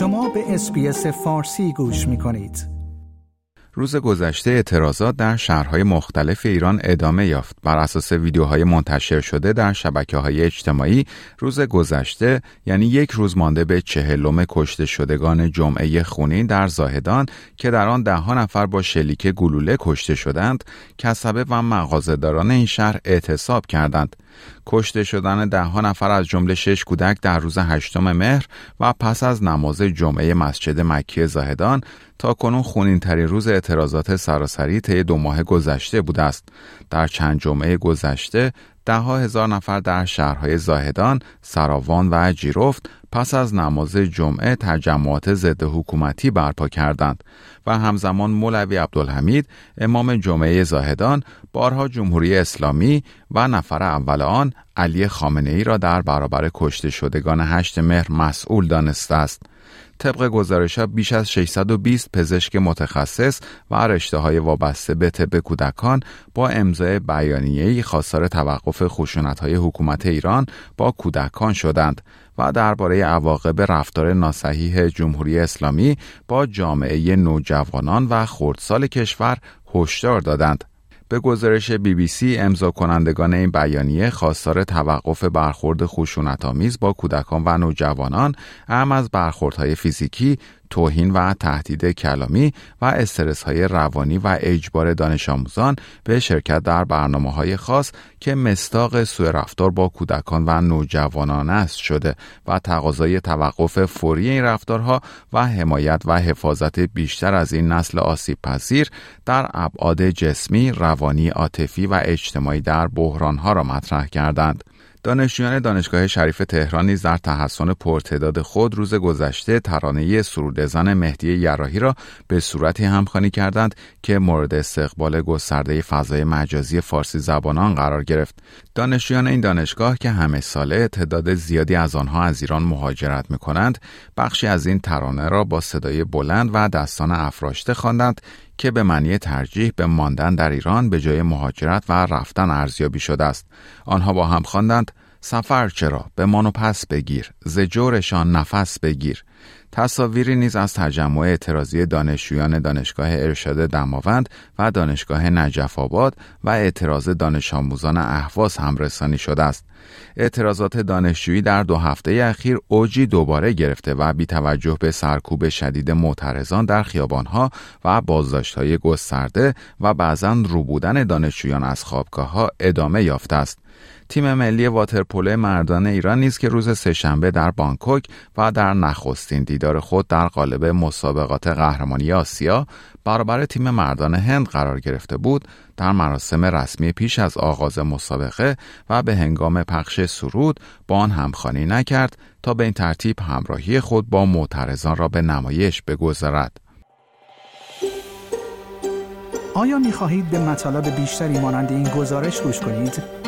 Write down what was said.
شما به اسپیس فارسی گوش می کنید. روز گذشته اعتراضات در شهرهای مختلف ایران ادامه یافت. بر اساس ویدیوهای منتشر شده در شبکه های اجتماعی روز گذشته یعنی یک روز مانده به چهلم کشته شدگان جمعه خونین در زاهدان که در آن ده نفر با شلیک گلوله کشته شدند، کسبه و مغازهداران این شهر اعتصاب کردند. کشته شدن ده نفر از جمله شش کودک در روز هشتم مهر و پس از نماز جمعه مسجد مکی زاهدان تا کنون خونین ترین روز اعتراضات سراسری طی دو ماه گذشته بوده است. در چند جمعه گذشته ده هزار نفر در شهرهای زاهدان، سراوان و جیرفت پس از نماز جمعه تجمعات ضد حکومتی برپا کردند و همزمان مولوی عبدالحمید امام جمعه زاهدان بارها جمهوری اسلامی و نفر اول آن علی خامنه ای را در برابر کشته شدگان هشت مهر مسئول دانسته است. طبق گزارش ها بیش از 620 پزشک متخصص و رشته های وابسته به طب کودکان با امضای بیانیه‌ای خواستار توقف خشونت های حکومت ایران با کودکان شدند و درباره عواقب رفتار ناصحیح جمهوری اسلامی با جامعه نوجوانان و خردسال کشور هشدار دادند. به گزارش بی بی سی امضا کنندگان این بیانیه خواستار توقف برخورد خشونت‌آمیز با کودکان و نوجوانان اهم از برخوردهای فیزیکی توهین و تهدید کلامی و استرس های روانی و اجبار دانش آموزان به شرکت در برنامه های خاص که مستاق سوء رفتار با کودکان و نوجوانان است شده و تقاضای توقف فوری این رفتارها و حمایت و حفاظت بیشتر از این نسل آسیب پذیر در ابعاد جسمی، روانی، عاطفی و اجتماعی در بحرانها را مطرح کردند. دانشجویان دانشگاه شریف تهران نیز در تحسن پرتعداد خود روز گذشته ترانه سرود زن مهدی یراهی را به صورتی همخوانی کردند که مورد استقبال گسترده فضای مجازی فارسی زبانان قرار گرفت. دانشجویان این دانشگاه که همه ساله تعداد زیادی از آنها از ایران مهاجرت می کنند، بخشی از این ترانه را با صدای بلند و دستان افراشته خواندند که به معنی ترجیح به ماندن در ایران به جای مهاجرت و رفتن ارزیابی شده است. آنها با هم خواندند سفر چرا؟ به مانو پس بگیر. ز جورشان نفس بگیر. تصاویری نیز از تجمع اعتراضی دانشجویان دانشگاه ارشاد دماوند و دانشگاه نجف آباد و اعتراض دانش آموزان اهواز هم رسانی شده است. اعتراضات دانشجویی در دو هفته اخیر اوجی دوباره گرفته و بی توجه به سرکوب شدید معترضان در خیابانها و بازداشتهای گسترده و بعضا روبودن دانشجویان از خوابگاه ها ادامه یافته است. تیم ملی واترپولو مردان ایران نیز که روز سهشنبه در بانکوک و در نخستین دیدار خود در قالب مسابقات قهرمانی آسیا برابر تیم مردان هند قرار گرفته بود در مراسم رسمی پیش از آغاز مسابقه و به هنگام پخش سرود با آن همخوانی نکرد تا به این ترتیب همراهی خود با معترضان را به نمایش بگذارد. آیا می خواهید به مطالب بیشتری مانند این گزارش گوش کنید؟